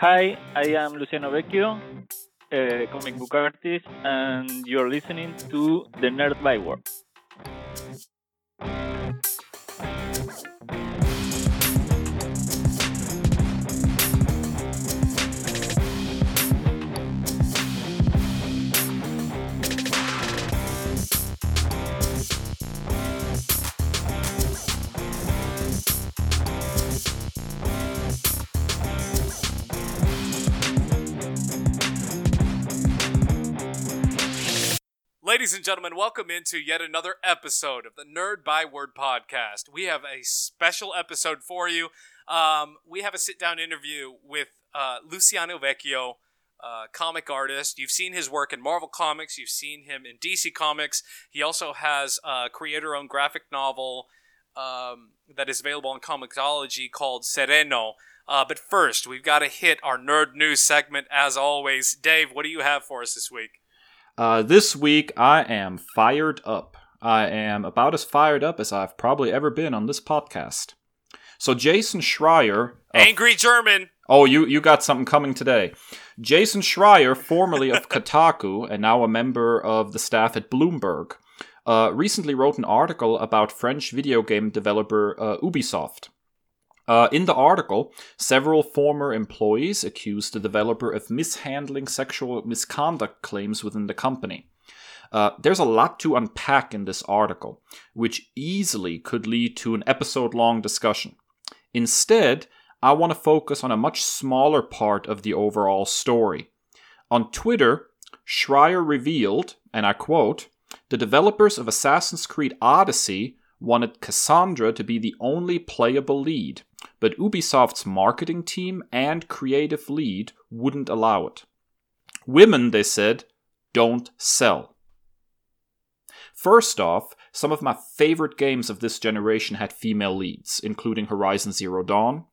Hi, I am Luciano Vecchio, a comic book artist, and you're listening to The Nerd Byword. And gentlemen, welcome into yet another episode of the Nerd by Word podcast. We have a special episode for you. Um, we have a sit down interview with uh, Luciano Vecchio, uh, comic artist. You've seen his work in Marvel Comics, you've seen him in DC Comics. He also has a creator owned graphic novel um, that is available on Comixology called Sereno. Uh, but first, we've got to hit our nerd news segment as always. Dave, what do you have for us this week? Uh, this week, I am fired up. I am about as fired up as I've probably ever been on this podcast. So, Jason Schreier. of- Angry German. oh, you, you got something coming today. Jason Schreier, formerly of Kotaku and now a member of the staff at Bloomberg, uh, recently wrote an article about French video game developer uh, Ubisoft. Uh, in the article, several former employees accused the developer of mishandling sexual misconduct claims within the company. Uh, there's a lot to unpack in this article, which easily could lead to an episode long discussion. Instead, I want to focus on a much smaller part of the overall story. On Twitter, Schreier revealed, and I quote, the developers of Assassin's Creed Odyssey wanted Cassandra to be the only playable lead, but Ubisoft's marketing team and creative lead wouldn't allow it. Women, they said, don't sell. First off, some of my favorite games of this generation had female leads, including Horizon Zero Dawn,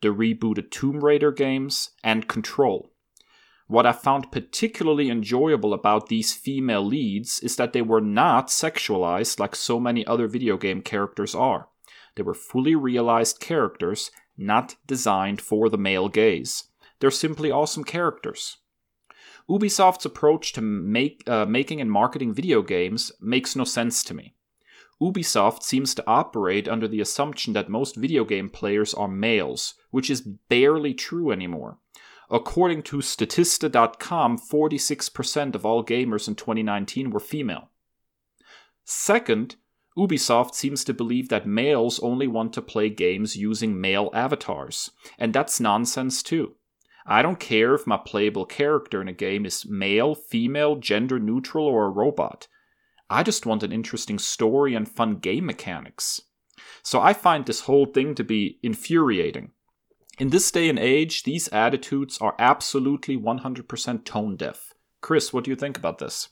the rebooted Tomb Raider games, and Control. What I found particularly enjoyable about these female leads is that they were not sexualized like so many other video game characters are. They were fully realized characters, not designed for the male gaze. They're simply awesome characters. Ubisoft's approach to make, uh, making and marketing video games makes no sense to me. Ubisoft seems to operate under the assumption that most video game players are males, which is barely true anymore. According to Statista.com, 46% of all gamers in 2019 were female. Second, Ubisoft seems to believe that males only want to play games using male avatars, and that's nonsense too. I don't care if my playable character in a game is male, female, gender neutral, or a robot. I just want an interesting story and fun game mechanics. So I find this whole thing to be infuriating. In this day and age, these attitudes are absolutely 100% tone deaf. Chris, what do you think about this?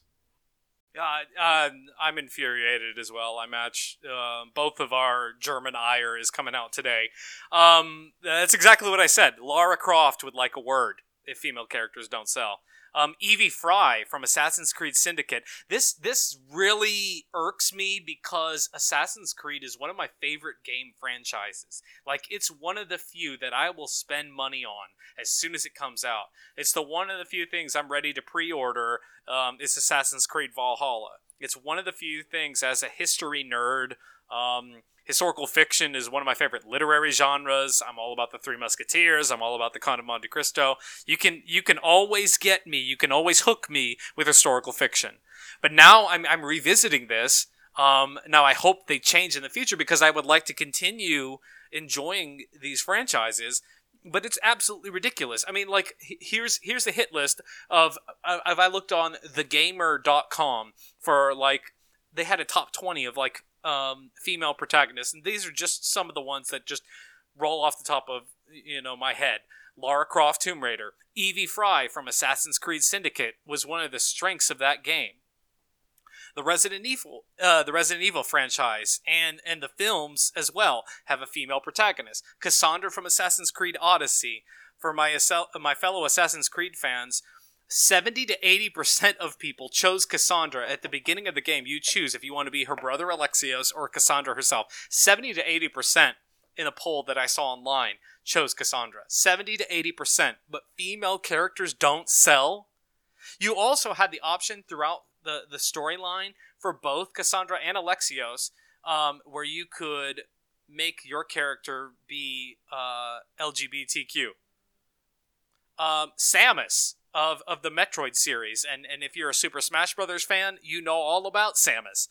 Uh, I'm infuriated as well. I match uh, both of our German ire is coming out today. Um, that's exactly what I said. Lara Croft would like a word if female characters don't sell. Um, Evie Fry from Assassin's Creed Syndicate. This this really irks me because Assassin's Creed is one of my favorite game franchises. Like it's one of the few that I will spend money on as soon as it comes out. It's the one of the few things I'm ready to pre-order. Um, it's Assassin's Creed Valhalla. It's one of the few things as a history nerd. Um, historical fiction is one of my favorite literary genres. I'm all about the Three Musketeers. I'm all about the Count of Monte Cristo. You can you can always get me. You can always hook me with historical fiction. But now I'm I'm revisiting this. Um, now I hope they change in the future because I would like to continue enjoying these franchises. But it's absolutely ridiculous. I mean, like here's here's the hit list of if I looked on thegamer.com for like they had a top 20 of like um, female protagonists, and these are just some of the ones that just roll off the top of you know my head. Lara Croft Tomb Raider, Evie Fry from Assassin's Creed Syndicate was one of the strengths of that game. The Resident Evil, uh, the Resident Evil franchise, and and the films as well have a female protagonist. Cassandra from Assassin's Creed Odyssey. For my my fellow Assassin's Creed fans, 70 to 80% of people chose Cassandra at the beginning of the game. You choose if you want to be her brother Alexios or Cassandra herself. 70 to 80% in a poll that I saw online chose Cassandra. 70 to 80%. But female characters don't sell. You also had the option throughout the, the storyline for both Cassandra and Alexios um, where you could make your character be uh, LGBTQ. Um, Samus of, of the Metroid series, and, and if you're a Super Smash Brothers fan, you know all about Samus,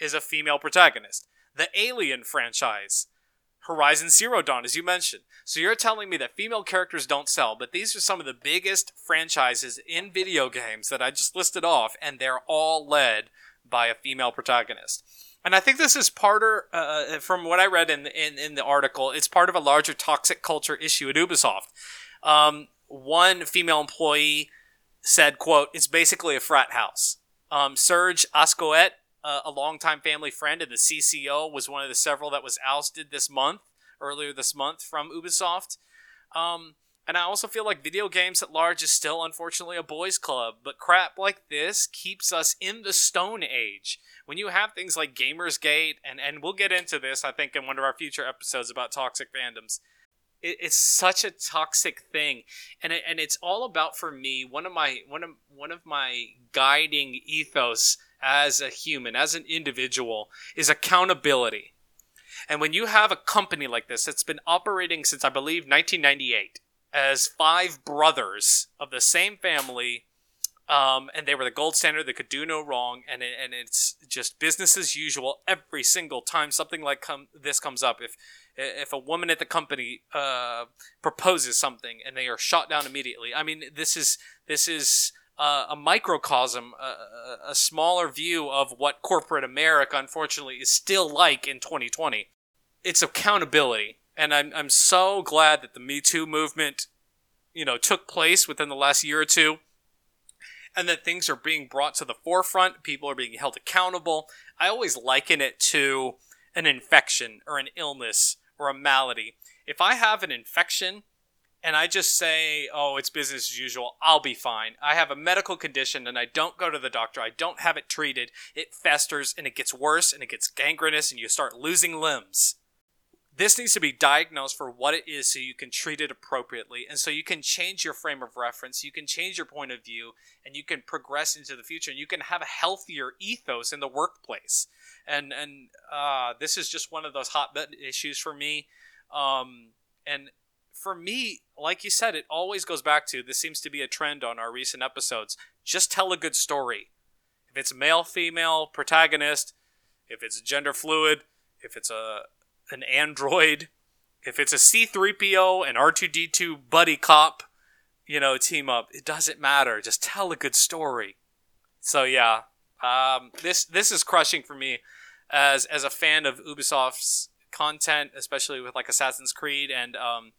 is a female protagonist. The Alien franchise, Horizon Zero Dawn, as you mentioned. So you're telling me that female characters don't sell, but these are some of the biggest franchises in video games that I just listed off, and they're all led by a female protagonist. And I think this is part of, uh, from what I read in, in, in the article, it's part of a larger toxic culture issue at Ubisoft. Um, one female employee said, quote, it's basically a frat house. Um, Serge Hascoët, uh, a longtime family friend and the CCO, was one of the several that was ousted this month, earlier this month from Ubisoft. Um, and I also feel like video games at large is still, unfortunately, a boys' club. But crap like this keeps us in the Stone Age. When you have things like Gamersgate, and, and we'll get into this, I think, in one of our future episodes about toxic fandoms. It, it's such a toxic thing, and it, and it's all about for me one of my one of one of my guiding ethos as a human, as an individual, is accountability. And when you have a company like this that's been operating since I believe 1998 as five brothers of the same family, um, and they were the gold standard. They could do no wrong, and it, and it's just business as usual every single time something like come, this comes up. If if a woman at the company uh, proposes something and they are shot down immediately, I mean this is this is uh, a microcosm, a, a smaller view of what corporate America, unfortunately, is still like in 2020. It's accountability and I'm I'm so glad that the Me Too movement, you know, took place within the last year or two, and that things are being brought to the forefront. People are being held accountable. I always liken it to an infection or an illness or a malady. If I have an infection and I just say, oh, it's business as usual, I'll be fine. I have a medical condition and I don't go to the doctor, I don't have it treated, it festers and it gets worse and it gets gangrenous and you start losing limbs this needs to be diagnosed for what it is so you can treat it appropriately and so you can change your frame of reference you can change your point of view and you can progress into the future and you can have a healthier ethos in the workplace and and uh, this is just one of those hot button issues for me um, and for me like you said it always goes back to this seems to be a trend on our recent episodes just tell a good story if it's male female protagonist if it's gender fluid if it's a an android, if it's a C3PO and R2D2 buddy cop, you know, team up, it doesn't matter. Just tell a good story. So yeah, um, this this is crushing for me as as a fan of Ubisoft's content, especially with like Assassin's Creed and um,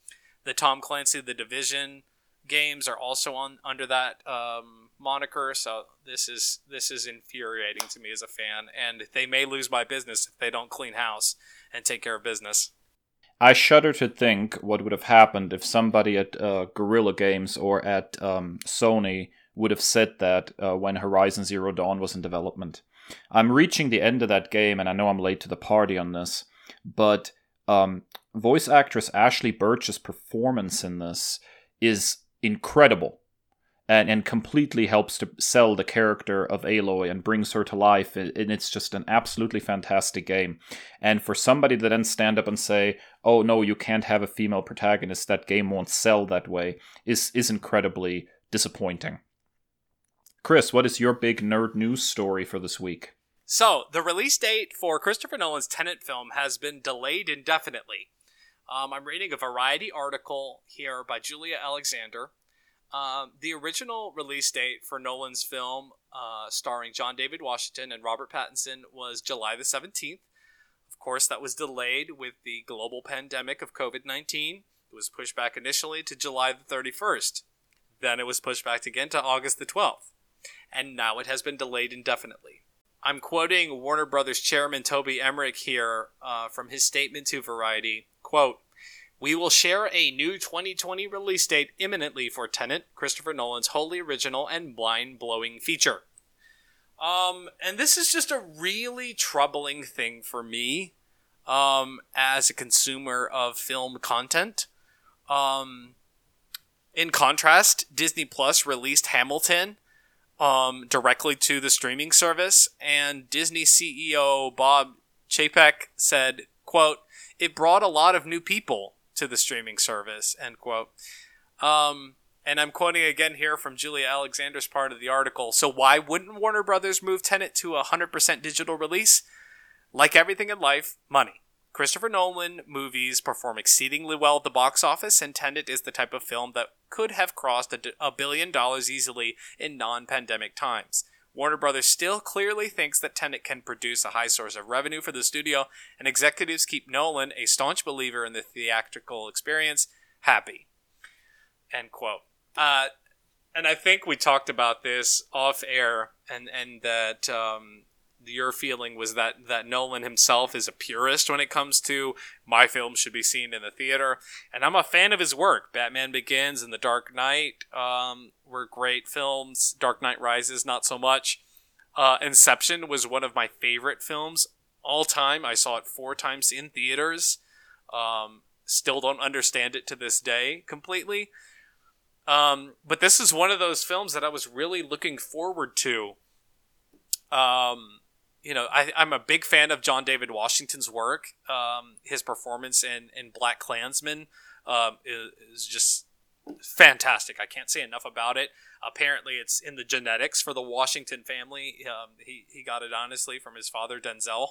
the Tom Clancy The Division games are also on under that um, moniker. So this is this is infuriating to me as a fan, and they may lose my business if they don't clean house and take care of business. I shudder to think what would have happened if somebody at uh, Guerrilla Games or at um, Sony would have said that uh, when Horizon Zero Dawn was in development. I'm reaching the end of that game, and I know I'm late to the party on this, but um, voice actress Ashly Burch's performance in this is incredible and, and completely helps to sell the character of Aloy and brings her to life. And it's just an absolutely fantastic game. And for somebody to then stand up and say, "Oh no, you can't have a female protagonist. That game won't sell that way," is is incredibly disappointing. Chris, what is your big nerd news story for this week? So the release date for Christopher Nolan's Tenet film has been delayed indefinitely. Um, I'm reading a Variety article here by Julia Alexander um, the original release date for Nolan's film, uh, starring John David Washington and Robert Pattinson, was July the 17th. Of course, that was delayed with the global pandemic of COVID 19. It was pushed back initially to July the 31st. Then it was pushed back again to August the 12th. And now it has been delayed indefinitely. I'm quoting Warner Brothers chairman Toby Emmerich here uh, from his statement to Variety. Quote, we will share a new 2020 release date imminently for Tenet, Christopher Nolan's wholly original and mind blowing feature. Um, and this is just a really troubling thing for me. um, as a consumer of film content. Um, in contrast, Disney Plus released Hamilton um, directly to the streaming service, and Disney CEO Bob Chapek said, "quote It brought a lot of new people to the streaming service." End quote. Um, and I'm quoting again here from Julia Alexander's part of the article. So why wouldn't Warner Brothers move Tenet to a 100% digital release? Like everything in life, money. Christopher Nolan movies perform exceedingly well at the box office, and Tenet is the type of film that could have crossed a, a billion dollars easily in non pandemic times. Warner Brothers still clearly thinks that Tenet can produce a high source of revenue for the studio, and executives keep Nolan, a staunch believer in the theatrical experience, happy. End quote. Uh, and I think we talked about this off air, and and that um, your feeling was that that Nolan himself is a purist when it comes to my film should be seen in the theater, and I'm a fan of his work. Batman Begins and The Dark Knight um, were great films. Dark Knight Rises, not so much. Uh, Inception was one of my favorite films all time. I saw it four times in theaters. Um, still don't understand it to this day completely. Um, but this is one of those films that I was really looking forward to. Um, you know, I, am a big fan of John David Washington's work. Um, his performance in, in BlacKkKlansman um, is, is, just fantastic. I can't say enough about it. Apparently, it's in the genetics for the Washington family. Um, he, he got it honestly from his father, Denzel.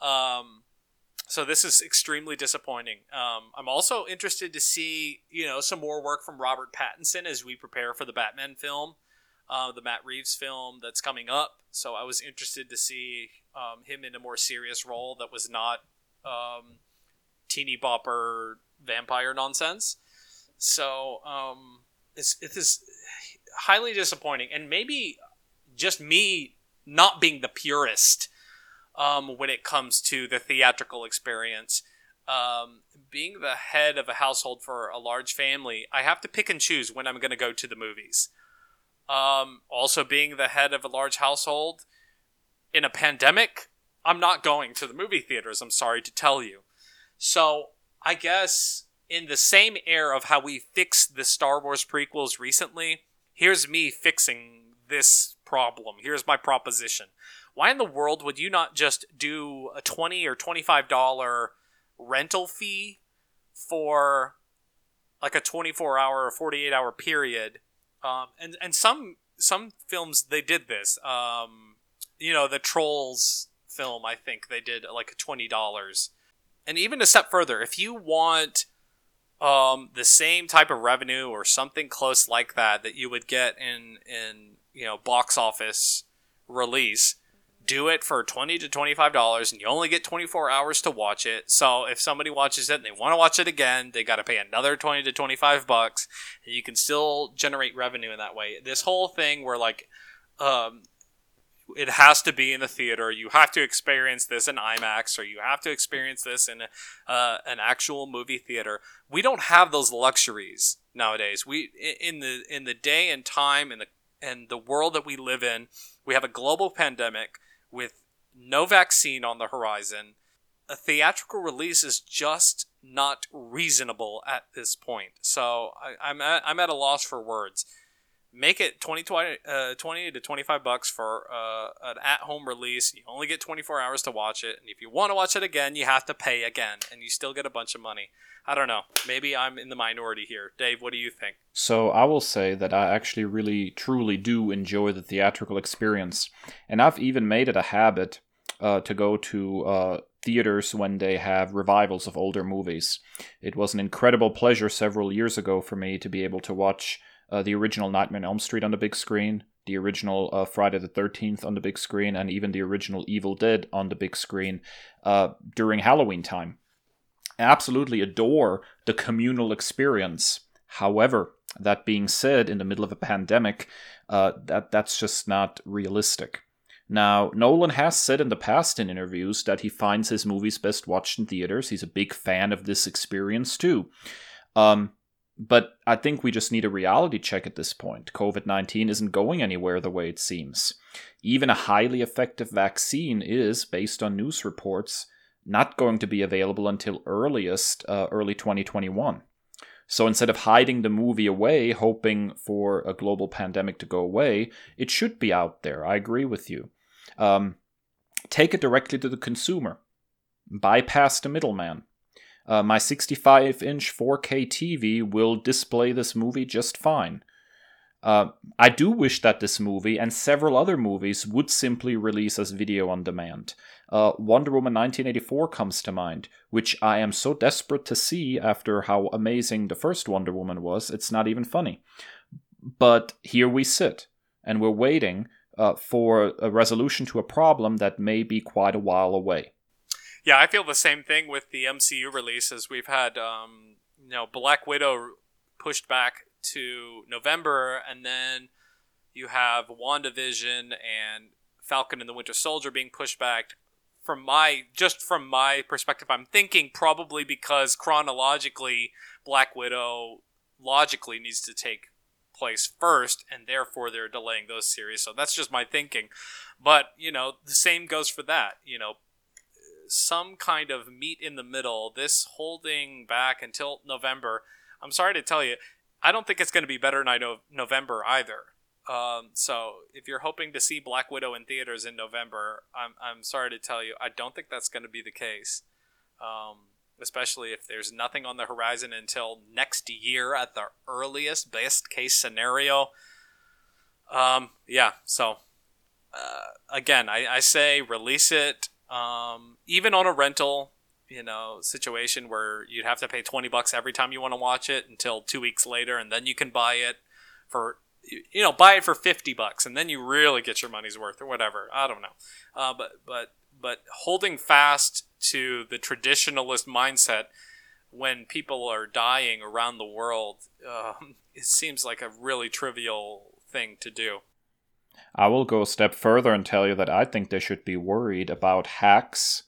Um, so this is extremely disappointing. Um, I'm also interested to see you know some more work from Robert Pattinson as we prepare for the Batman film, uh, the Matt Reeves film that's coming up. So I was interested to see um, him in a more serious role that was not um, teeny bopper vampire nonsense. So um, it's it is highly disappointing, and maybe just me not being the purist um, when it comes to the theatrical experience. Um, being the head of a household for a large family, I have to pick and choose when I'm going to go to the movies. Um, also, being the head of a large household in a pandemic, I'm not going to the movie theaters. I'm sorry to tell you. So, I guess in the same air of how we fixed the Star Wars prequels recently, here's me fixing this problem. Here's my proposition why in the world would you not just do a 20 or 25 dollar rental fee for like a 24 hour or 48 hour period um, and and some some films they did this. Um, you know the trolls film i think they did like $20 and even a step further if you want um, the same type of revenue or something close like that that you would get in in you know box office release do it for 20 to 25 dollars and you only get 24 hours to watch it. So if somebody watches it and they want to watch it again they got to pay another 20 to 25 bucks and you can still generate revenue in that way. This whole thing where like um, it has to be in the theater. You have to experience this in imax or you have to experience this in uh, an actual movie theater. We don't have those luxuries nowadays. We in the in the day and time and the and the world that we live in we have a global pandemic with no vaccine on the horizon, a theatrical release is just not reasonable at this point. So I, am at, I'm at a loss for words. Make it 20, 20, uh, 20 to 25 bucks for uh, an at home release. You only get 24 hours to watch it. And if you want to watch it again, you have to pay again. And you still get a bunch of money. I don't know. Maybe I'm in the minority here. Dave, what do you think? So I will say that I actually really, truly do enjoy the theatrical experience. And I've even made it a habit uh, to go to uh, theaters when they have revivals of older movies. It was an incredible pleasure several years ago for me to be able to watch uh, the original Nightmare on Elm Street on the big screen, the original uh, Friday the 13th on the big screen, and even the original Evil Dead on the big screen uh, during Halloween time absolutely adore the communal experience. However, that being said, in the middle of a pandemic, uh, that that's just not realistic. Now, Nolan has said in the past in interviews that he finds his movies best watched in theaters. He's a big fan of this experience too. Um, but I think we just need a reality check at this point. COVID 19 isn't going anywhere the way it seems. Even a highly effective vaccine is, based on news reports, not going to be available until earliest uh, early 2021. So instead of hiding the movie away, hoping for a global pandemic to go away, it should be out there. I agree with you. Um, take it directly to the consumer, bypass the middleman. Uh, my 65 inch 4K TV will display this movie just fine. Uh, I do wish that this movie and several other movies would simply release as video on demand. Uh, Wonder Woman 1984 comes to mind, which I am so desperate to see after how amazing the first Wonder Woman was, it's not even funny. But here we sit, and we're waiting uh, for a resolution to a problem that may be quite a while away. Yeah, I feel the same thing with the MCU releases. We've had, um, you know, Black Widow pushed back to November, and then you have WandaVision and Falcon and the Winter Soldier being pushed back. From my just from my perspective, I'm thinking probably because chronologically, Black Widow logically needs to take place first, and therefore they're delaying those series. So that's just my thinking. But you know, the same goes for that. You know, some kind of meet in the middle. This holding back until November. I'm sorry to tell you, I don't think it's going to be better than know November either. Um, so if you're hoping to see Black Widow in theaters in November, I'm, I'm sorry to tell you, I don't think that's going to be the case. Um, especially if there's nothing on the horizon until next year at the earliest, best case scenario. Um, yeah, so uh, again, I, I say release it um, even on a rental you know situation where you'd have to pay 20 bucks every time you want to watch it until two weeks later and then you can buy it for you know buy it for 50 bucks and then you really get your money's worth or whatever. I don't know. Uh, but but but holding fast to the traditionalist mindset when people are dying around the world um, it seems like a really trivial thing to do i will go a step further and tell you that i think they should be worried about hacks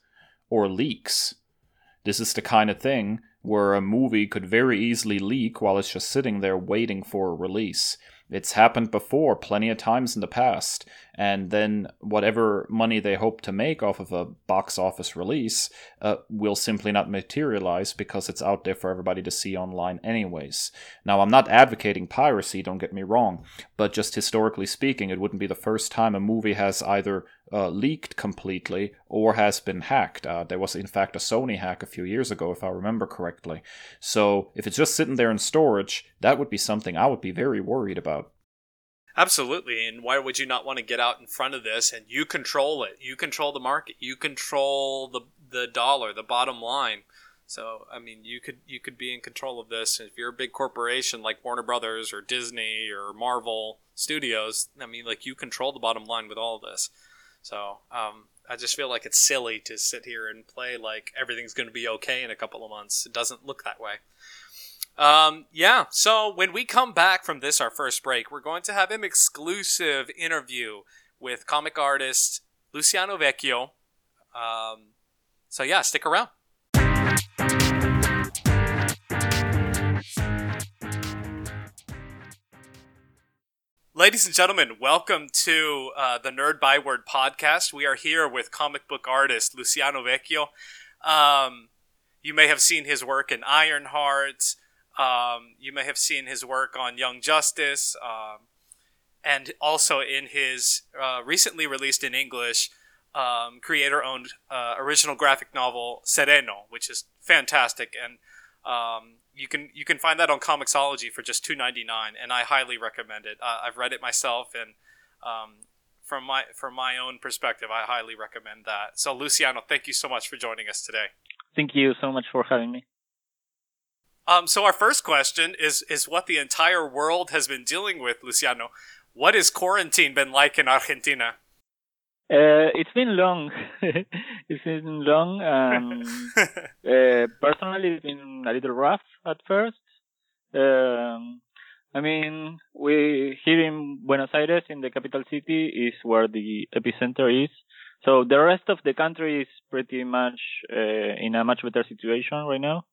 or leaks this is the kind of thing where a movie could very easily leak while it's just sitting there waiting for a release. It's happened before plenty of times in the past, and then whatever money they hope to make off of a box office release uh, will simply not materialize because it's out there for everybody to see online, anyways. Now, I'm not advocating piracy, don't get me wrong, but just historically speaking, it wouldn't be the first time a movie has either uh, leaked completely or has been hacked. Uh, there was, in fact, a Sony hack a few years ago, if I remember correctly. So if it's just sitting there in storage, that would be something I would be very worried about. Absolutely. And why would you not want to get out in front of this and you control it? You control the market. You control the the dollar, the bottom line. So, I mean, you could you could be in control of this if you're a big corporation like Warner Brothers or Disney or Marvel Studios. I mean, like you control the bottom line with all of this. So um, I just feel like it's silly to sit here and play like everything's going to be okay in a couple of months. It doesn't look that way. Um, yeah, so when we come back from this, our first break, we're going to have an exclusive interview with comic artist Luciano Vecchio. Um, so yeah, stick around. Ladies and gentlemen, welcome to uh, the Nerd Byword podcast. We are here with comic book artist Luciano Vecchio. Um, you may have seen his work in Ironheart. Um, you may have seen his work on Young Justice, um, and also in his uh, recently released in English um, creator-owned uh, original graphic novel Sereno, which is fantastic and um, you can you can find that on Comixology for just two ninety nine, and I highly recommend it. Uh, I've read it myself, and um, from my from my own perspective, I highly recommend that. So, Luciano, thank you so much for joining us today. Thank you so much for having me. Um, so our first question is is what the entire world has been dealing with, Luciano. What has quarantine been like in Argentina? Uh, it's been long. it's been long. Um, uh, personally, it's been a little rough at first. Um, I mean, we here in Buenos Aires, in the capital city, is where the epicenter is. So the rest of the country is pretty much uh, in a much better situation right now.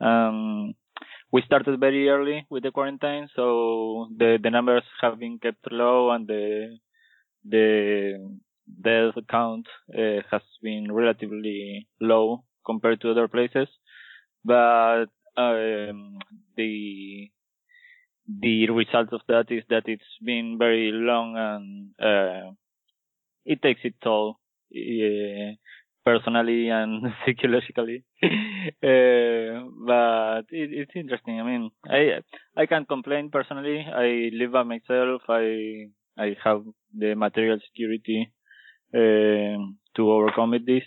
Um, we started very early with the quarantine, so the the numbers have been kept low and the the death count uh, has been relatively low compared to other places, but um, the the result of that is that it's been very long and uh, it takes its toll uh, personally and psychologically. uh, but it, it's interesting. I mean, I I can't complain personally. I live by myself. I I have the material security Um, to overcome this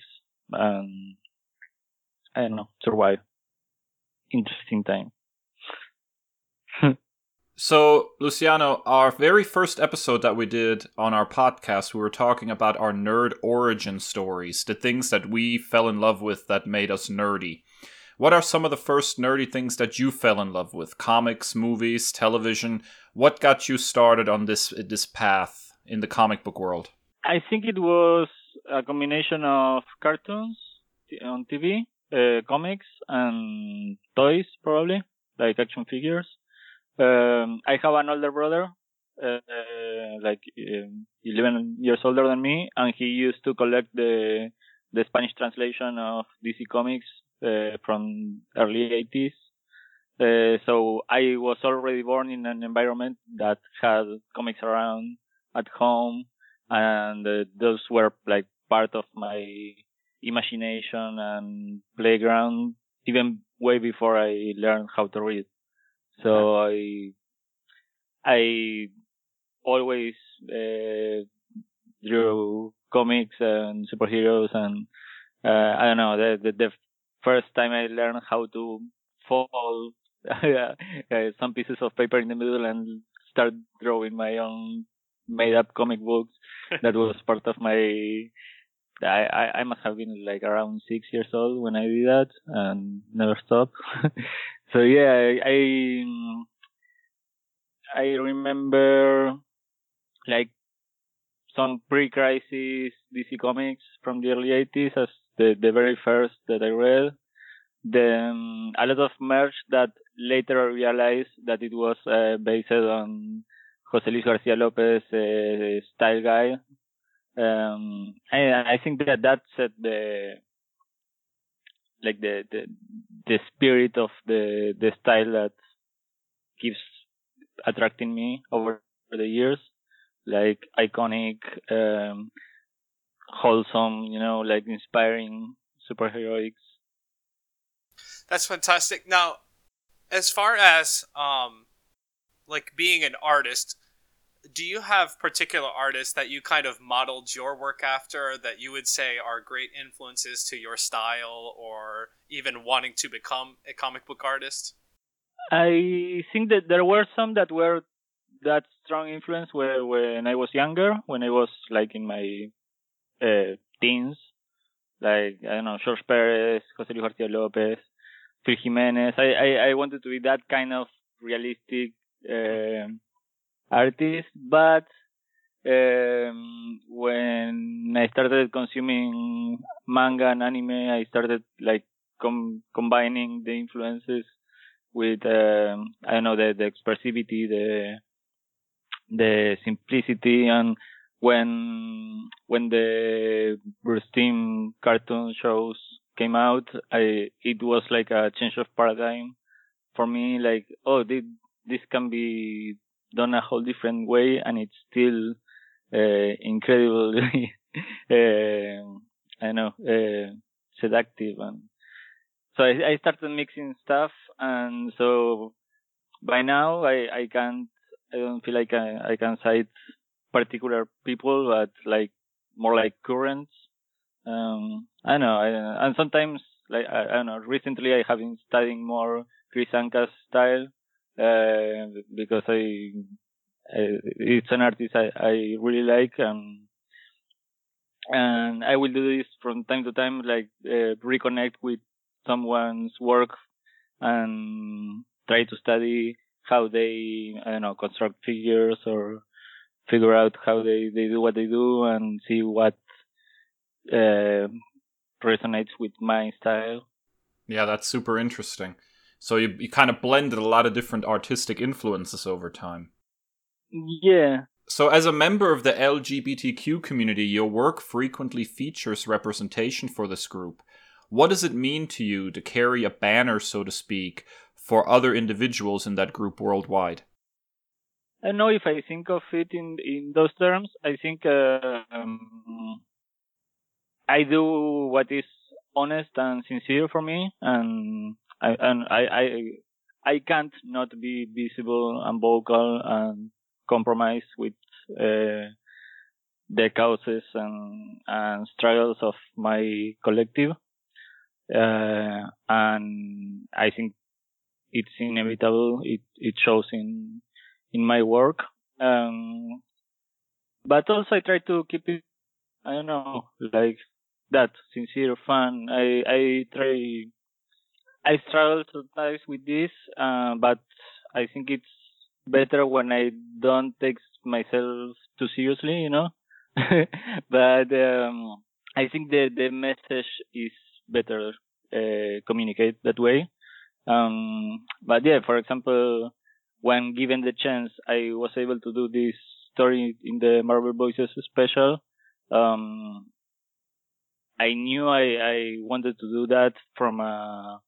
and I don't know survive. Interesting time. So, Luciano, our very first episode that we did on our podcast, we were talking about our nerd origin stories, the things that we fell in love with that made us nerdy. What are some of the first nerdy things that you fell in love with? Comics, movies, television? What got you started on this this path in the comic book world? I think it was a combination of cartoons on TV, uh, comics, and toys, probably, like action figures. Um, I have an older brother, uh, like um, 11 years older than me, and he used to collect the the Spanish translation of DC Comics uh, from early 80s. Uh, so I was already born in an environment that had comics around at home, and uh, those were like part of my imagination and playground, even way before I learned how to read. So I I always uh, drew comics and superheroes and uh, I don't know the, the, the first time I learned how to fold uh, some pieces of paper in the middle and start drawing my own made up comic books that was part of my I, I, I must have been like around six years old when I did that and never stopped. so yeah, I, I remember like some pre-crisis DC comics from the early 80s as the, the very first that I read. Then a lot of merch that later I realized that it was uh, based on Jose Luis Garcia Lopez uh, style guy. um, I, I think that that set the like the, the the spirit of the the style that keeps attracting me over the years, like iconic, um, wholesome, you know, like inspiring superheroics. That's fantastic. Now, as far as um, like being an artist, do you have particular artists that you kind of modeled your work after that you would say are great influences to your style or even wanting to become a comic book artist? I think that there were some that were that strong influence where, when I was younger, when I was like in my uh, teens, like I don't know, George Perez, Jose Luis Garcia Lopez, Phil Jimenez. I, I, I wanted to be that kind of realistic uh, artist, but um, when I started consuming manga and anime, I started like com- combining the influences with um, I don't know the the expressivity, the the simplicity, and when when the Timm cartoon shows came out, I it was like a change of paradigm for me. Like, oh, this this can be done a whole different way, and it's still uh, incredibly, uh, I know, uh, seductive. And so I, I started mixing stuff, and so by now I I can't I don't feel like I, I can cite particular people, but like more like currents. Um, I know, I, and sometimes like I, I don't know. Recently, I have been studying more Kris Anka's style, uh, because I, I, it's an artist I, I really like and and I will do this from time to time like uh, reconnect with someone's work and try to study how they I don't know construct figures or figure out how they they do what they do and see what uh, resonates with my style. Yeah, that's super interesting. So you, you kind of blended a lot of different artistic influences over time. Yeah. So, as a member of the LGBTQ community, your work frequently features representation for this group. What does it mean to you to carry a banner, so to speak, for other individuals in that group worldwide? I don't know if I think of it in in those terms. I think uh, um, I do what is honest and sincere for me, and I and I I I can't not be visible and vocal and compromise with uh, the causes and and struggles of my collective. Uh, and I think it's inevitable. It it shows in in my work. Um, but also I try to keep it. I don't know, like that sincere fun. I I try. I struggle sometimes with this, uh, but I think it's better when I don't take myself too seriously, you know. but um, I think the the message is better uh, communicate that way. Um, but yeah, for example, when given the chance, I was able to do this story in the Marvel Voices special. Um, I knew I, I wanted to do that from a,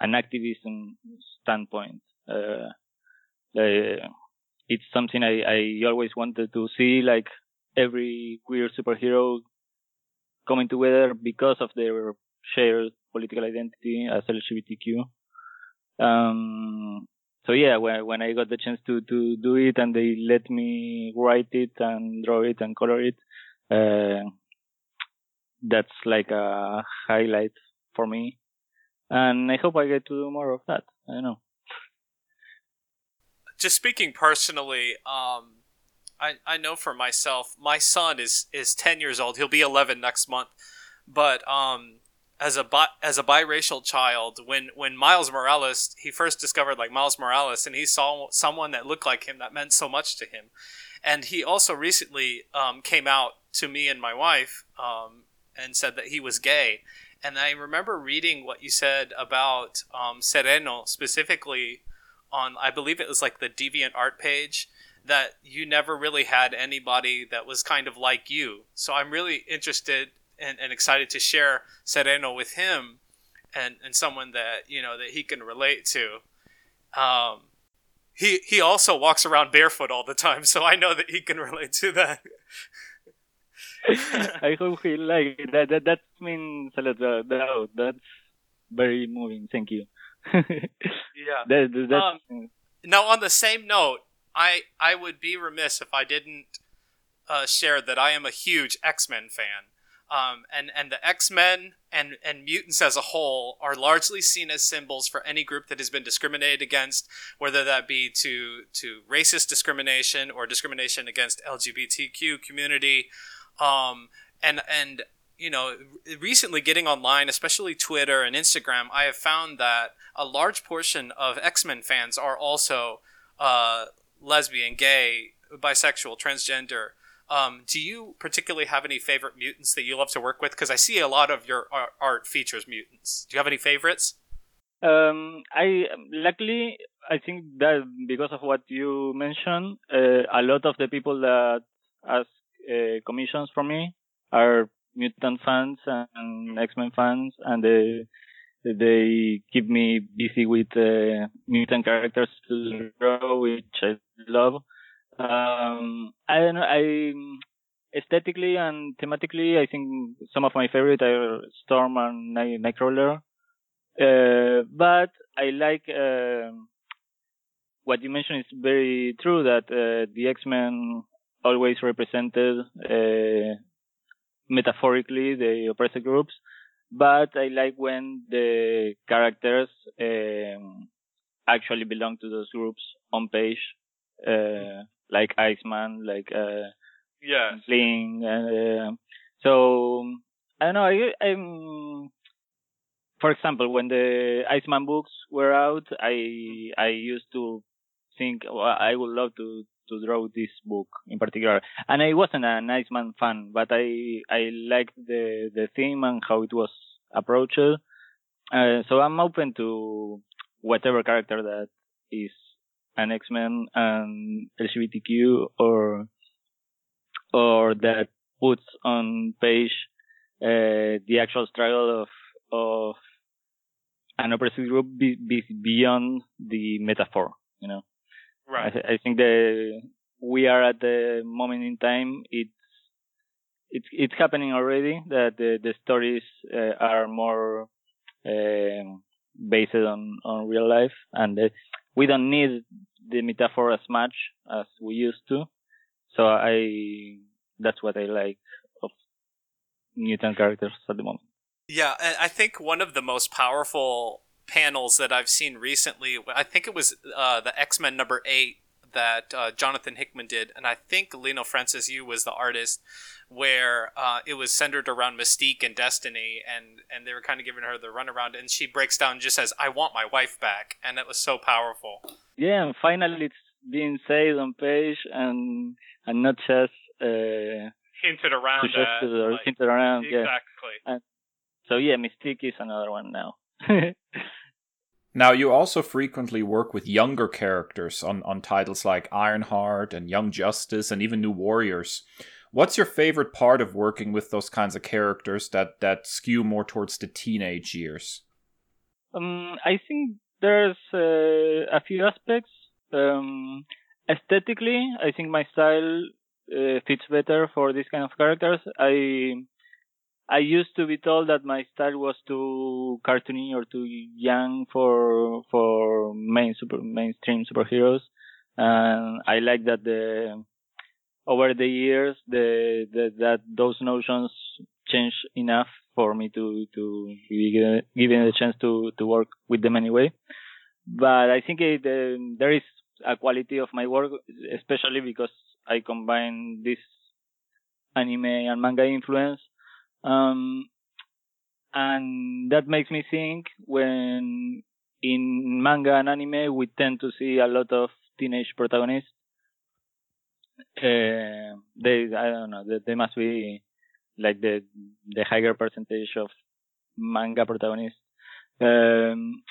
an activism standpoint. Uh, uh, it's something I, I always wanted to see, like every queer superhero coming together because of their shared political identity as LGBTQ. Um, so yeah, when when I got the chance to to do it and they let me write it and draw it and color it, uh, that's like a highlight for me. And I hope I get to do more of that. I don't know. Just speaking personally, um, I I know for myself, my son is is ten years old. He'll be eleven next month, but um, as a bi- as a biracial child, when when Miles Morales he first discovered like Miles Morales, and he saw someone that looked like him that meant so much to him, and he also recently um, came out to me and my wife um, and said that he was gay, and I remember reading what you said about um, Sereno specifically on I believe it was like the Deviant Art page that you never really had anybody that was kind of like you. So I'm really interested and, and excited to share Sereno with him and, and someone that you know that he can relate to. Um, he he also walks around barefoot all the time, so I know that he can relate to that. I hope he it. that. That that means a lot. That, that's very moving. Thank you. yeah. That, that, um, now, on the same note, I I would be remiss if I didn't uh, share that I am a huge X Men fan. Um, and and the X Men and and mutants as a whole are largely seen as symbols for any group that has been discriminated against, whether that be to to racist discrimination or discrimination against LGBTQ community, um, and and you know recently getting online, especially Twitter and Instagram, I have found that a large portion of X Men fans are also uh, lesbian, gay, bisexual, transgender. Um, do you particularly have any favorite mutants that you love to work with? Because I see a lot of your art features mutants. Do you have any favorites? Um, I luckily I think that because of what you mentioned, uh, a lot of the people that ask uh, commissions from me are mutant fans and X Men fans, and they they keep me busy with uh, mutant characters to draw, which I love. Um, I don't know. I aesthetically and thematically, I think some of my favorite are Storm and Night- Nightcrawler. Uh, but I like uh, what you mentioned is very true that uh, the X Men always represented uh, metaphorically the oppressed groups. But I like when the characters um, actually belong to those groups on page. Uh, like Iceman, like uh, yeah, Fling. Uh, so I don't know. I, I'm, for example, when the Iceman books were out, I I used to think well, I would love to to draw this book in particular. And I wasn't an Iceman fan, but I I liked the the theme and how it was approached. Uh, so I'm open to whatever character that is an X-Men and LGBTQ or or that puts on page uh, the actual struggle of of an oppressive group be, be beyond the metaphor. You know, Right. I, th- I think the we are at the moment in time. It's it's it's happening already that the the stories uh, are more um based on on real life, and uh, we don't need the metaphor as much as we used to. So I that's what I like of mutant characters at the moment. Yeah, and I think one of the most powerful panels that I've seen recently, I think it was uh, the X Men number eight that uh, Jonathan Hickman did, and I think Leinil Francis Yu was the artist, where uh, it was centered around Mystique and Destiny, and and they were kind of giving her the runaround, and she breaks down and just says, "I want my wife back," and it was so powerful. Yeah, and finally it's being said on page and and not just uh, Hinted around suggested or like- hinted around. Yeah. exactly. So yeah, Mystique is another one now. Now, you also frequently work with younger characters on, on titles like Ironheart and Young Justice and even New Warriors. What's your favorite part of working with those kinds of characters that, that skew more towards the teenage years? Um, I think there's uh, a few aspects. Um, aesthetically, I think my style uh, fits better for these kind of characters. I I used to be told that my style was too cartoony or too young for for main super mainstream superheroes, and I like that the over the years the, the that those notions changed enough for me to to be given the chance to to work with them anyway. But I think it, um, there is a quality of my work, especially because I combine this anime and manga influence, um, and that makes me think when in manga and anime we tend to see a lot of teenage protagonists. Uh, they I don't know they, they must be like the the higher percentage of manga protagonists. Um,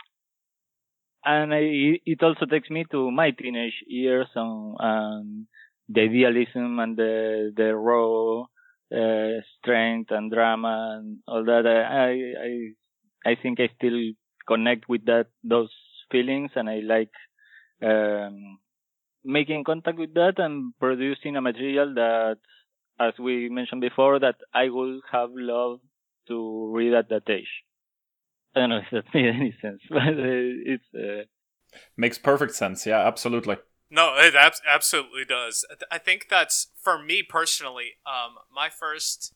and I, it also takes me to my teenage years and, and the idealism and the the raw uh, strength and drama and all that. I I I think I still connect with that those feelings, and I like um, making contact with that and producing a material that, as we mentioned before, that I would have loved to read at that age. I don't know if that made any sense, but uh, it's. Uh, Makes perfect sense. Yeah, absolutely. No, it ab- absolutely does. I think that's for me personally. Um, my first,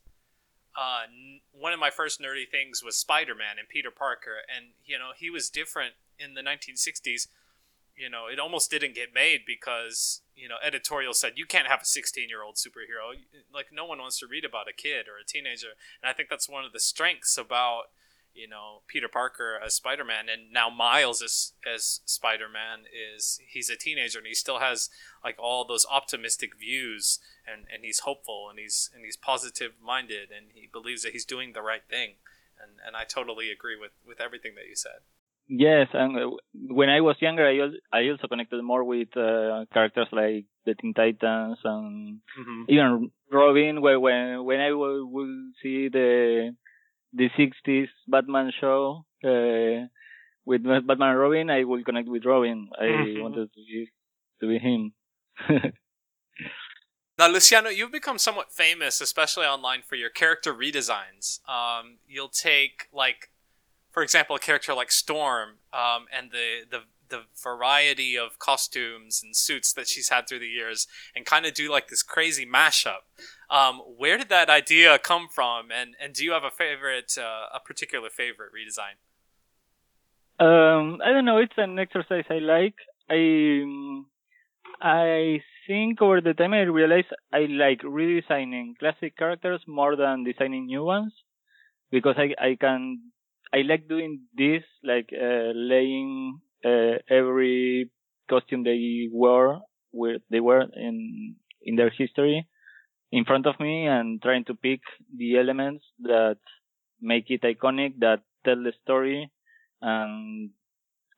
uh, n- one of my first nerdy things was Spider-Man and Peter Parker, and you know he was different in the 1960s. You know, it almost didn't get made because you know editorial said you can't have a 16-year-old superhero. Like no one wants to read about a kid or a teenager, and I think that's one of the strengths about you know Peter Parker as Spider Man, and now Miles as as Spider Man is he's a teenager and he still has like all those optimistic views and and he's hopeful and he's and he's positive minded and he believes that he's doing the right thing, and and I totally agree with with everything that you said. Yes, and uh, when I was younger, I also, I also connected more with uh, characters like the Teen Titans and Mm-hmm. even Robin. Where when when I will see the the '60s Batman show uh, with Batman and Robin, I will connect with Robin. I Mhm. wanted to be to be him. Now, Luciano, you've become somewhat famous, especially online, for your character redesigns. Um, you'll take, like, for example, a character like Storm, um, and the, the the variety of costumes and suits that she's had through the years, and kind of do like this crazy mashup. Um, where did that idea come from, and and do you have a favorite, uh, a particular favorite redesign? Um, I don't know. It's an exercise I like. I I think over the time I realized I like redesigning classic characters more than designing new ones because I I can I like doing this like uh, laying uh, every costume they wore where they were in in their history in front of me and trying to pick the elements that make it iconic that tell the story and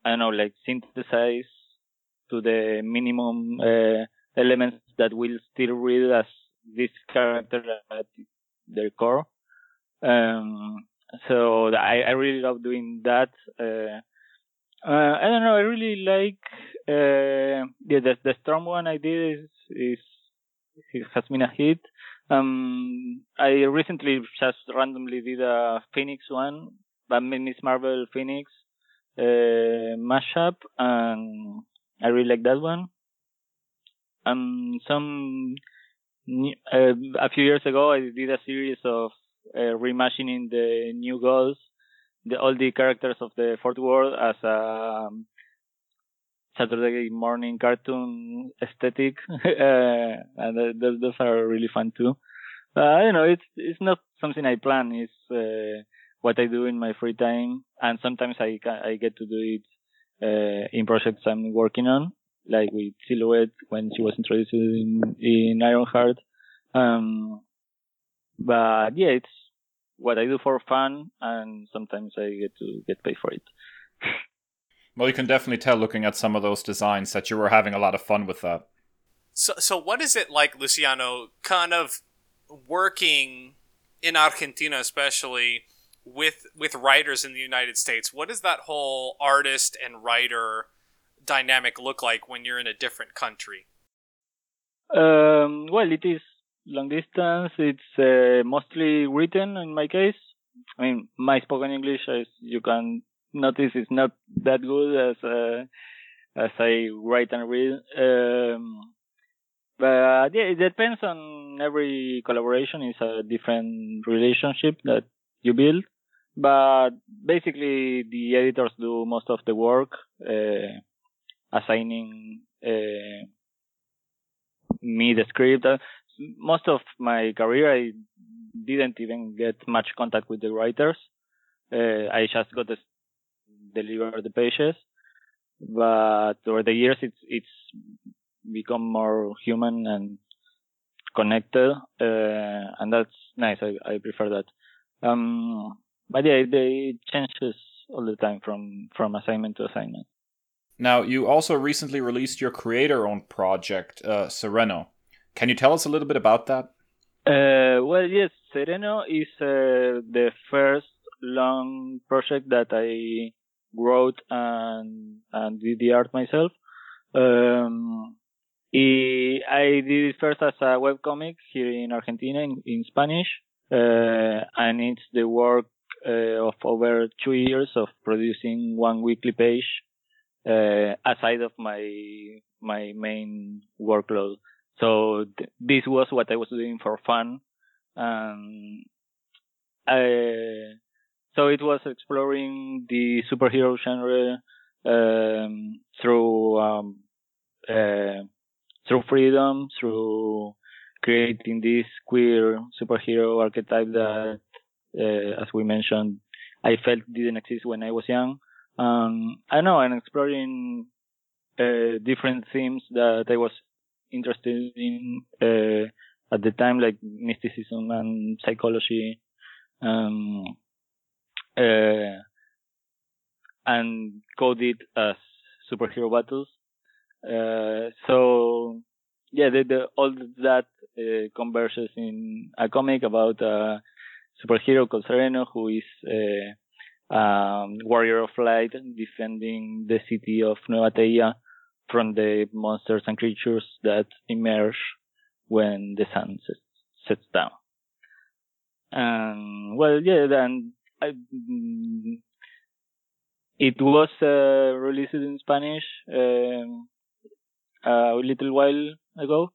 I don't know, like synthesize to the minimum uh, elements that will still read as this character at their core. Um, so I, I really love doing that. Uh, uh, I don't know. I really like uh, yeah, the the storm one I did is is it has been a hit. Um, I recently just randomly did a Phoenix one, but Miss Marvel Phoenix uh, mashup, and I really like that one. Um, some uh, a few years ago, I did a series of uh, reimagining the New Gods, the all the characters of the fourth world as a um, Saturday morning cartoon aesthetic, uh, and those, those are really fun too. Uh, don't know, it's it's not something I plan. It's uh, what I do in my free time, and sometimes I I get to do it uh, in projects I'm working on, like with Silhouette when she was introduced in in Ironheart. Um, but yeah, it's what I do for fun, and sometimes I get to get paid for it. Well, you can definitely tell looking at some of those designs that you were having a lot of fun with that. So, so what is it like, Luciano? Kind of working in Argentina, especially with with writers in the United States. What does that whole artist and writer dynamic look like when you're in a different country? Um, well, it is long distance. It's uh, mostly written in my case. I mean, my spoken English, as you can notice is not that good as uh, as I write and read. Um, but yeah, it depends on every collaboration. It's a different relationship that you build. But basically, the editors do most of the work, uh, assigning uh, me the script. Most of my career, I didn't even get much contact with the writers. Uh, I just got the deliver the pages. But over the years, it's it's become more human and connected, uh, and that's nice. I, I prefer that. Um, but yeah, it, it changes all the time from from assignment to assignment. Now, you also recently released your creator-owned project, uh, Sereno. Can you tell us a little bit about that? Uh, well, yes, Sereno is uh, the first long project that I wrote and and did the art myself. Um, I did it first as a webcomic here in Argentina in, in Spanish, uh, and it's the work uh, of over two years of producing one weekly page uh, aside of my my main workload. So th- this was what I was doing for fun, and I so it was exploring the superhero genre um, through um, uh, through freedom, through creating this queer superhero archetype that, uh, as we mentioned, I felt didn't exist when I was young. Um, I know, and exploring uh, different themes that I was interested in uh, at the time, like mysticism and psychology. Um, uh, and code it as superhero battles. Uh, so yeah, the, the, all that uh, converges in a comic about a superhero called Sereno who is a um, warrior of light defending the city of Nueva Teia from the monsters and creatures that emerge when the sun sets, sets down. And well, yeah, then I, mm, it was uh, released in Spanish um, a little while ago,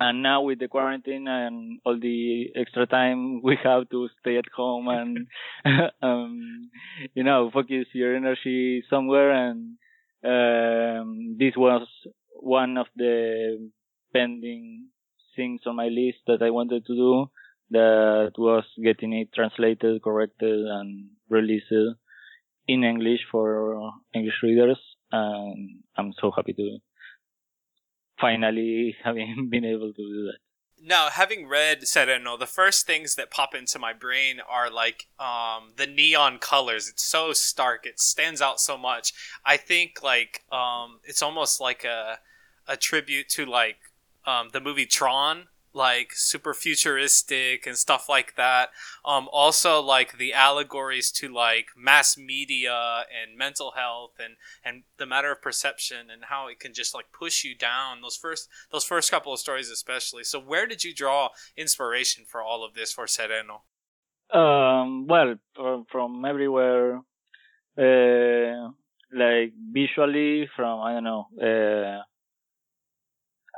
and now with the quarantine and all the extra time we have to stay at home and um, you know focus your energy somewhere, and um, this was one of the pending things on my list that I wanted to do that was getting it translated, corrected, and released in English for English readers. And I'm so happy to finally having been able to do that. Now, having read Sereno, the first things that pop into my brain are like um, the neon colors. It's so stark. It stands out so much. I think like um, it's almost like a a tribute to like um, the movie Tron like super futuristic and stuff like that. Um, also like the allegories to like mass media and mental health and and the matter of perception and how it can just like push you down. Those first those first couple of stories especially. So where did you draw inspiration for all of this for Sereno? Um, well, from, from everywhere, uh, like visually from I don't know. Uh,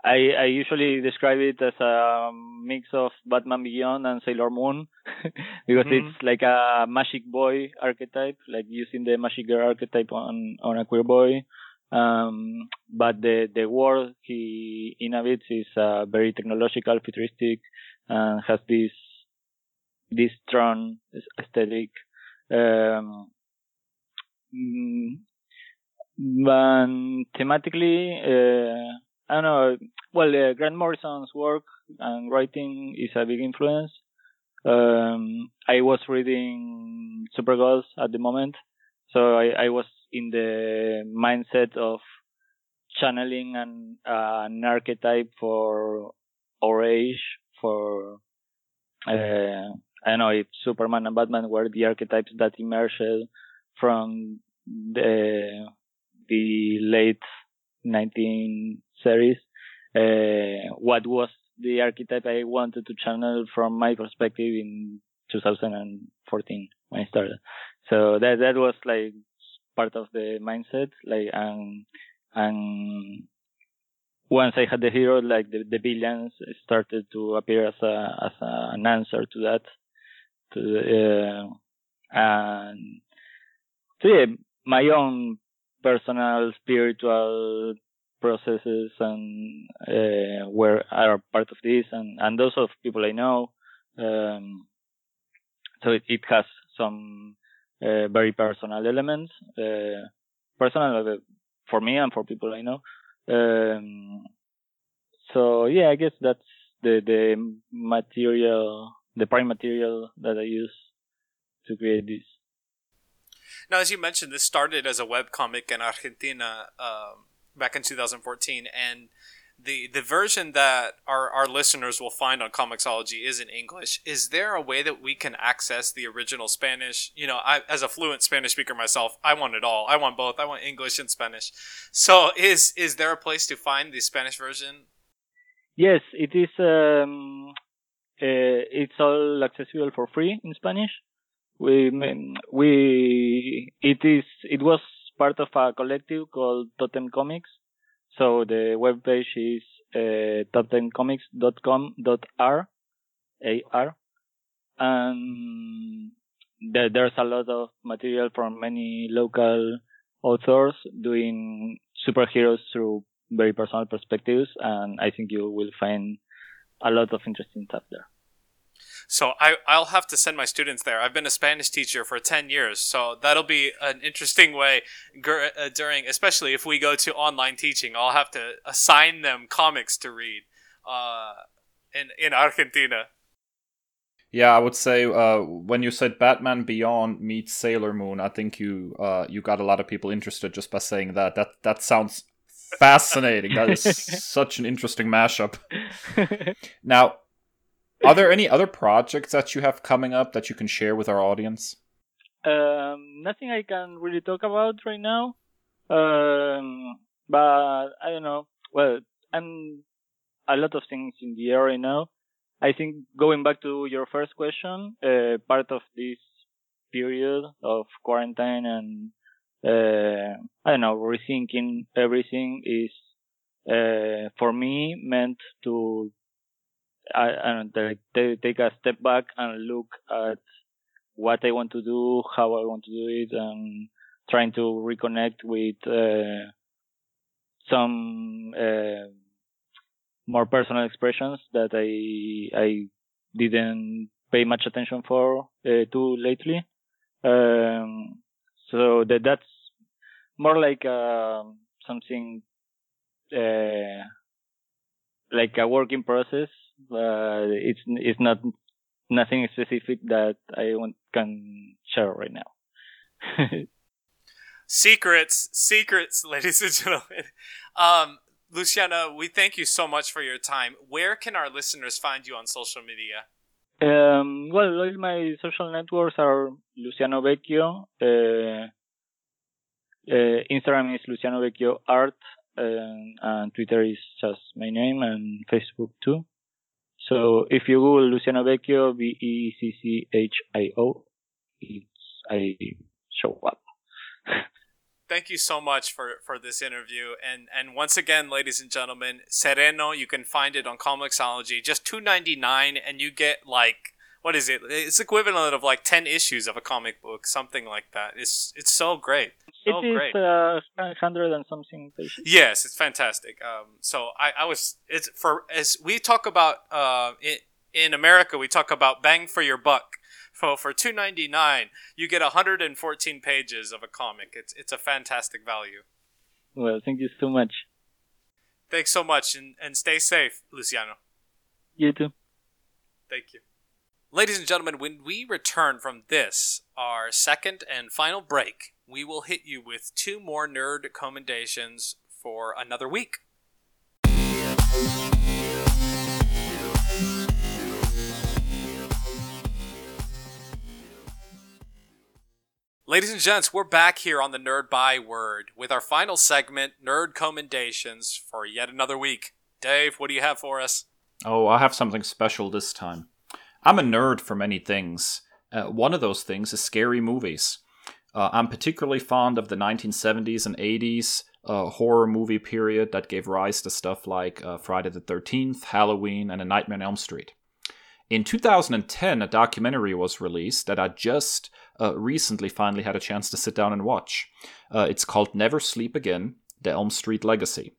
I I usually describe it as a mix of Batman Beyond and Sailor Moon because mm-hmm. it's like a magic boy archetype, like using the magic girl archetype on on a queer boy. Um, but the the world he inhabits is uh, very technological, futuristic, and has this this strong aesthetic. Um, mm, but thematically, uh, I don't know. Well, uh, Grant Morrison's work and writing is a big influence. Um, I was reading Supergods at the moment, so I, I was in the mindset of channeling an, uh, an archetype for our age, for uh, I don't know if Superman and Batman were the archetypes that emerged from the the late 19 series. Uh, what was the archetype I wanted to channel from my perspective in 2014 when I started. So that that was like part of the mindset, like and and once I had the hero, like the, the villains started to appear as a as a, an answer to that. To the, uh, and so yeah, my own personal spiritual processes and uh, where are part of this and, and those of people I know. Um, so it, it, has some uh, very personal elements, uh, personal for me and for people I know. Um, so yeah, I guess that's the the material, the prime material that I use to create this. Now, as you mentioned, this started as a web comic in Argentina um, back in 2014, and the the version that our, our listeners will find on Comixology is in English. Is there a way that we can access the original Spanish? You know, I, as a fluent Spanish speaker myself, I want it all. I want both. I want English and Spanish. So, is is there a place to find the Spanish version? Yes, it is. Um, uh, it's all accessible for free in Spanish we we it is it was part of a collective called Totem Comics. So the web page is uh, totemcomics.com.ar, A-R, and there, there's a lot of material from many local authors doing superheroes through very personal perspectives, and I think you will find a lot of interesting stuff there. So I, I'll have to send my students there. I've been a Spanish teacher for 10 years, so that'll be an interesting way uh, during, especially if we go to online teaching, I'll have to assign them comics to read uh, in, in Argentina. Yeah, I would say uh, when you said Batman Beyond meets Sailor Moon, I think you uh, you got a lot of people interested just by saying that. That that sounds fascinating. that is such an interesting mashup. now, are there any other projects that you have coming up that you can share with our audience? Um, nothing I can really talk about right now. Um, but I don't know. Well, I'm a lot of things in the air right now. I think going back to your first question, uh, part of this period of quarantine and uh, I don't know, rethinking everything is uh, for me meant to I, I don't they take a step back and look at what I want to do, how I want to do it, and trying to reconnect with uh, some uh, more personal expressions that I I didn't pay much attention for uh, to lately. Um, so that that's more like uh, something uh, like a working process uh, it's it's not nothing specific that I want, can share right now. secrets, secrets, ladies and gentlemen. Um, Luciano, we thank you so much for your time. Where can our listeners find you on social media? Um, well, all my social networks are Luciano Vecchio. Uh, uh, Instagram is Luciano Vecchio Art, and, and Twitter is just my name, and Facebook too. So if you Google Luciano Vecchio, V E C C H I O, I show up. Thank you so much for, for this interview. And and once again, ladies and gentlemen, Sereno, you can find it on Comixology. Just two ninety nine and you get like what is it? It's equivalent of like ten issues of a comic book, something like that. It's it's so great. So it is great. uh, hundred and something pages. Yes, it's fantastic. Um, so I, I was it's for as we talk about uh, in, in America we talk about bang for your buck. So for two ninety nine, you get hundred and fourteen pages of a comic. It's it's a fantastic value. Well, thank you so much. Thanks so much, and, and stay safe, Luciano. You too. Thank you. Ladies and gentlemen, when we return from this, our second and final break, we will hit you with two more nerd commendations for another week. Ladies and gents, we're back here on the Nerd Byword with our final segment, Nerd Commendations, for yet another week. Dave, what do you have for us? Oh, I have something special this time. I'm a nerd for many things. Uh, one of those things is scary movies. Uh, I'm particularly fond of the 1970s and 80s uh, horror movie period that gave rise to stuff like uh, Friday the 13th, Halloween, and A Nightmare on Elm Street. In 2010, a documentary was released that I just uh, recently finally had a chance to sit down and watch. Uh, it's called Never Sleep Again The Elm Street Legacy.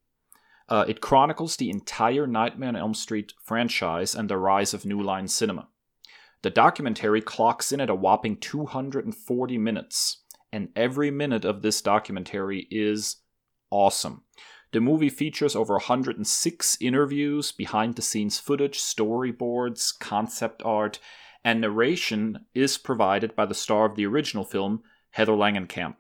it chronicles the entire Nightmare on Elm Street franchise and the rise of New Line Cinema. The documentary clocks in at a whopping 240 minutes, and every minute of this documentary is awesome. The movie features over 106 interviews, behind the scenes footage, storyboards, concept art, and narration is provided by the star of the original film, Heather Langenkamp.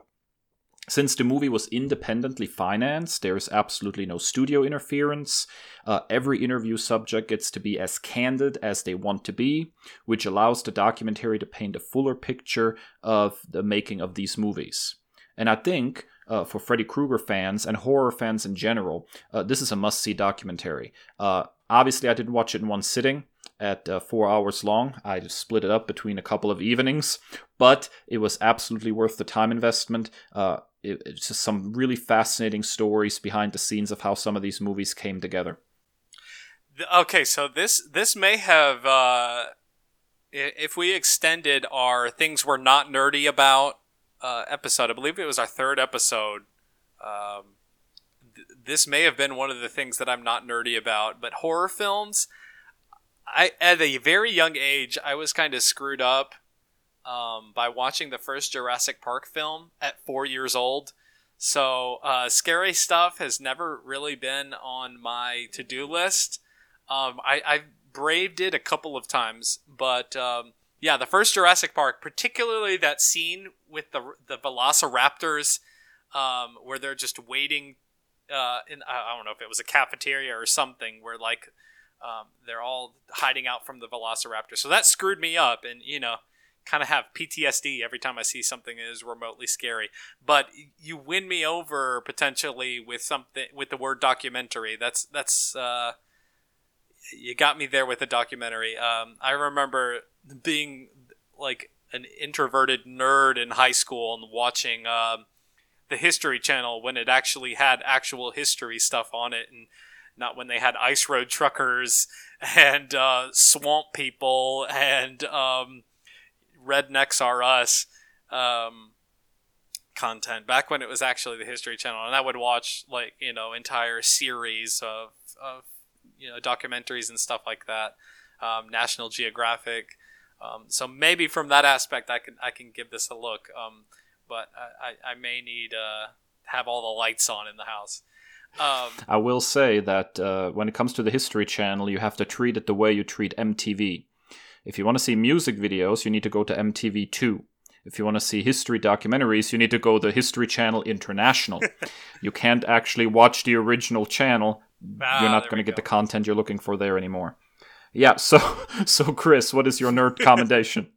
Since the movie was independently financed, there is absolutely no studio interference. Uh, every interview subject gets to be as candid as they want to be, which allows the documentary to paint a fuller picture of the making of these movies. And I think uh, for Freddy Krueger fans and horror fans in general, uh, this is a must see documentary. Uh, obviously, I didn't watch it in one sitting at uh, four hours long. I split it up between a couple of evenings, but it was absolutely worth the time investment. Uh, it, it's just some really fascinating stories behind the scenes of how some of these movies came together. Okay, so this this may have, uh, if we extended our things we're not nerdy about uh, episode, I believe it was our third episode. Um, th- this may have been one of the things that I'm not nerdy about, but horror films. I at a very young age, I was kind of screwed up um, by watching the first Jurassic Park film at four years old. So uh, scary stuff has never really been on my to do list. Um, I, I braved it a couple of times, but um, yeah, the first Jurassic Park, particularly that scene with the the Velociraptors, um, where they're just waiting. Uh, in I don't know if it was a cafeteria or something, where like um, they're all hiding out from the Velociraptor. So that screwed me up, and you know, kind of have PTSD every time I see something that is remotely scary. But you win me over potentially with something with the word documentary. That's that's uh, you got me there with a documentary. Um, I remember being like an introverted nerd in high school and watching uh, the History Channel when it actually had actual history stuff on it and not when they had ice road truckers and uh, swamp people and um, rednecks are us um, content back when it was actually the history channel. And i would watch like you know entire series of, of you know documentaries and stuff like that. Um, national geographic. Um, so maybe from that aspect i can i can give this a look. Um, but I, I may need uh, have all the lights on in the house. Um, I will say that uh, when it comes to the History Channel, you have to treat it the way you treat MTV. If you want to see music videos, you need to go to MTV2. If you want to see history documentaries, you need to go to the History Channel International. you can't actually watch the original channel Ah, you're not going to get the content you're looking for there anymore. Yeah. So so Kris, what is your nerd commendation?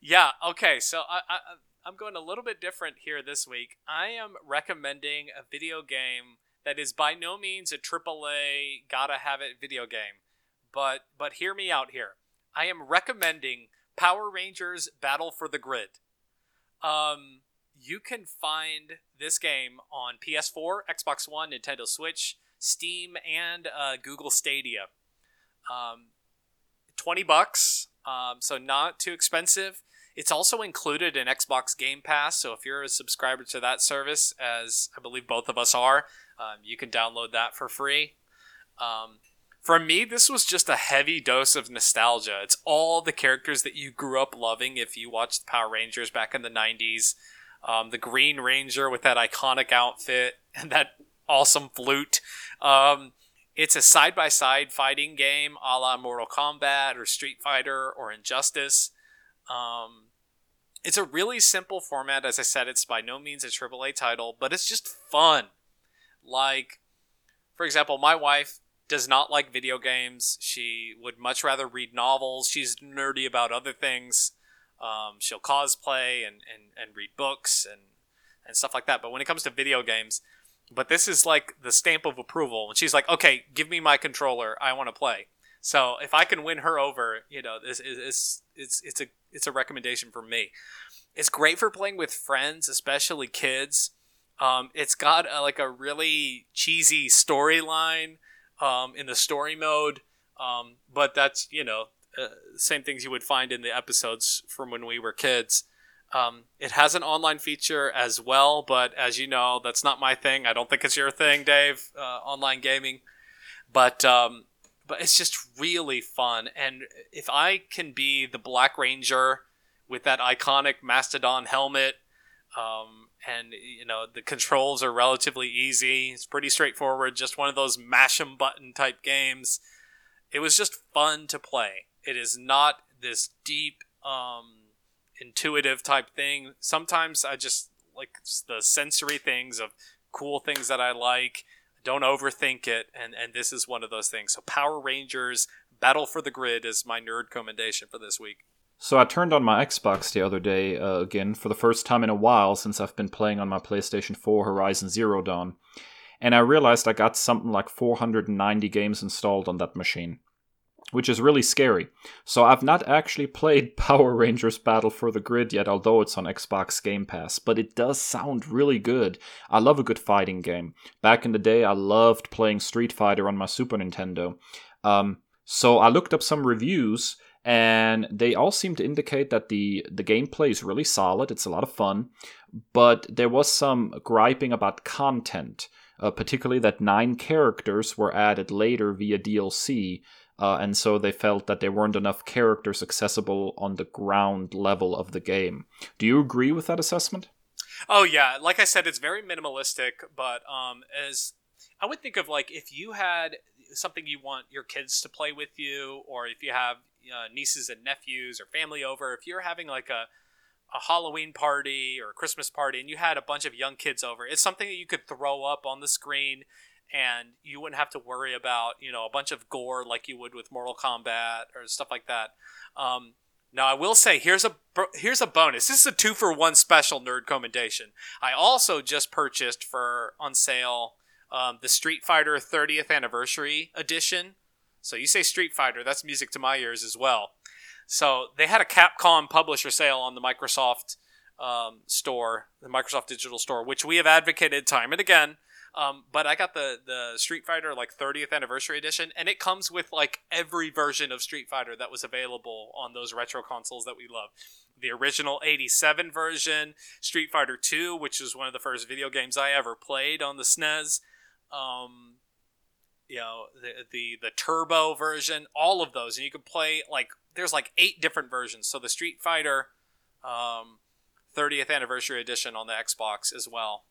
Yeah. Okay. So I, I I'm going a little bit different here this week. I am recommending a video game that is by no means a AAA gotta have it video game, but but hear me out here. I am recommending Power Rangers Battle for the Grid. Um, you can find this game on PS4, Xbox One, Nintendo Switch, Steam, and uh, Google Stadia. Um, Twenty bucks, um, so not too expensive. It's also included in Xbox Game Pass, so if you're a subscriber to that service, as I believe both of us are, um, you can download that for free. Um, for me, this was just a heavy dose of nostalgia. It's all the characters that you grew up loving if you watched Power Rangers back in the 90s. Um, the Green Ranger with that iconic outfit and that awesome flute. Um, it's a side by side fighting game a la Mortal Kombat or Street Fighter or Injustice. Um, it's a really simple format. As I said, it's by no means a AAA title, but it's just fun. Like, for example, my wife does not like video games. She would much rather read novels. She's nerdy about other things. Um, she'll cosplay and, and, and read books and, and stuff like that. But when it comes to video games, but this is like the stamp of approval. And she's like, okay, give me my controller. I want to play. So if I can win her over, you know, is it's, it's it's a it's a recommendation for me. It's great for playing with friends, especially kids. Um, it's got a, like a really cheesy storyline um, in the story mode, um, but that's you know uh, same things you would find in the episodes from when we were kids. Um, it has an online feature as well, but as you know, that's not my thing. I don't think it's your thing, Dave. Uh, online gaming, but um, but it's just really fun. And if I can be the Black Ranger with that iconic Mastodon helmet, um, and you know the controls are relatively easy, it's pretty straightforward. Just one of those mash 'em button type games. It was just fun to play. It is not this deep, um, intuitive type thing. Sometimes I just like the sensory things of cool things that I like don't overthink it and and this is one of those things so power rangers battle for the grid is my nerd commendation for this week So I turned on my Xbox the other day uh, again for the first time in a while since I've been playing on my PlayStation 4 Horizon Zero Dawn, and I realized I got something like 490 games installed on that machine, which is really scary. So I've not actually played Power Rangers Battle for the Grid yet, although it's on Xbox Game Pass, but it does sound really good. I love a good fighting game. Back in the day, I loved playing Street Fighter on my Super Nintendo. Um, so I looked up some reviews and they all seem to indicate that the the gameplay is really solid. It's a lot of fun, but there was some griping about content, uh, particularly that nine characters were added later via DLC, uh, and so they felt that there weren't enough characters accessible on the ground level of the game. Do you agree with that assessment? oh yeah like i said it's very minimalistic but um as i would think of like if you had something you want your kids to play with you or if you have uh, nieces and nephews or family over if you're having like a a Halloween party or a Christmas party and you had a bunch of young kids over, it's something that you could throw up on the screen and you wouldn't have to worry about, you know, a bunch of gore like you would with Mortal Kombat or stuff like that. Um, now I will say here's a here's a bonus. This is a two for one special nerd commendation. I also just purchased for on sale um, the Street Fighter 30th anniversary edition. So you say Street Fighter, that's music to my ears as well. So they had a Capcom publisher sale on the Microsoft um, store, the Microsoft Digital Store, which we have advocated time and again. Um, but I got the the Street Fighter like 30th anniversary edition, and it comes with like every version of Street Fighter that was available on those retro consoles that we love. The original 87 version, Street Fighter 2, which was one of the first video games I ever played on the SNES. Um, you know the the the turbo version all of those. And you can play like there's like eight different versions. So the street fighter um, 30th anniversary edition on the xbox as well.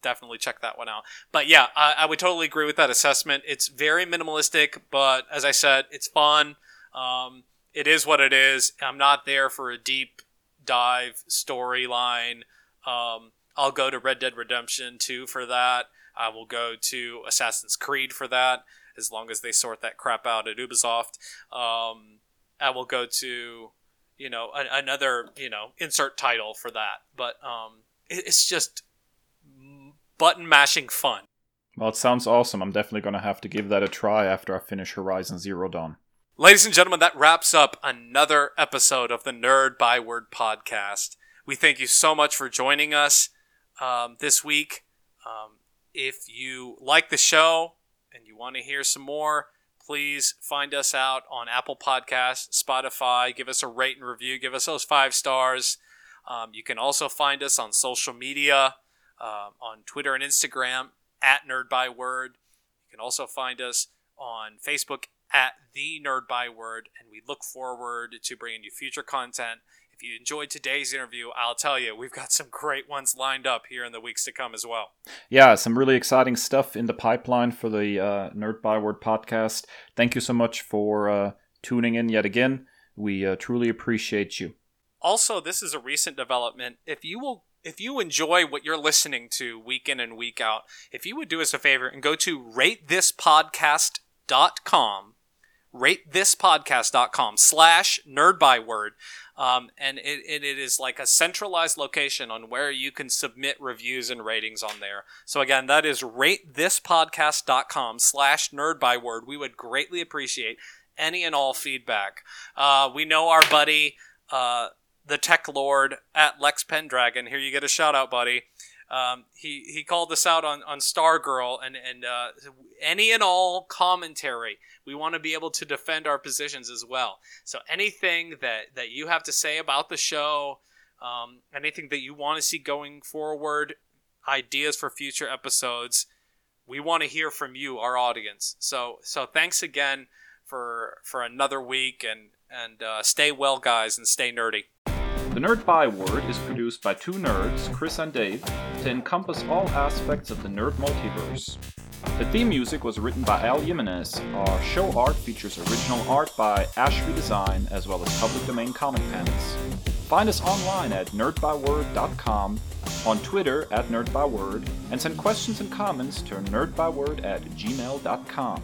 Definitely check that one out. But yeah I, I would totally agree with that assessment. It's very minimalistic but as i said it's fun. Um, it is what it is. I'm not there for a deep dive storyline. Um, i'll go to red dead redemption 2 for that I will go to Assassin's Creed for that, as long as they sort that crap out at Ubisoft. Um, I will go to, you know, a, another, you know, insert title for that. But um, it, it's just button mashing fun. Well, it sounds awesome. I'm definitely going to have to give that a try after I finish Horizon Zero Dawn. Ladies and gentlemen, that wraps up another episode of the Nerd by Word podcast. We thank you so much for joining us um, this week. Um, if you like the show and you want to hear some more, please find us out on Apple Podcasts, Spotify. Give us a rate and review. Give us those five stars. Um, you can also find us on social media, uh, on Twitter and Instagram at Nerd by Word. You can also find us on Facebook at the Nerd by Word, and we look forward to bringing you future content. If you enjoyed today's interview, I'll tell you, we've got some great ones lined up here in the weeks to come as well. Yeah, some really exciting stuff in the pipeline for the uh, Nerd Byword podcast. Thank you so much for uh, tuning in yet again. We uh, truly appreciate you. Also, this is a recent development. If you will if you enjoy what you're listening to week in and week out, if you would do us a favor and go to ratethispodcast.com, ratethispodcast.com slash nerdbyword, um, and it, it, it is like a centralized location on where you can submit reviews and ratings on there. So again, that is ratethispodcast.com slash nerdbyword. We would greatly appreciate any and all feedback. Uh, we know our buddy... Uh, the tech lord at Lex Pendragon. Here you get a shout out, buddy. Um, he he called us out on on Stargirl and and uh, any and all commentary. We want to be able to defend our positions as well. So anything that that you have to say about the show, um, anything that you want to see going forward, ideas for future episodes, we want to hear from you, our audience. So so thanks again for for another week and and uh, stay well, guys, and stay nerdy. The Nerd Byword is produced by two nerds, Kris and Dave, to encompass all aspects of the nerd multiverse. The theme music was written by Al Jimenez. Our show art features original art by Ashby Design, as well as public domain comic pens. Find us online at nerdbyword.com, on Twitter at nerdbyword, and send questions and comments to nerdbyword at gmail.com.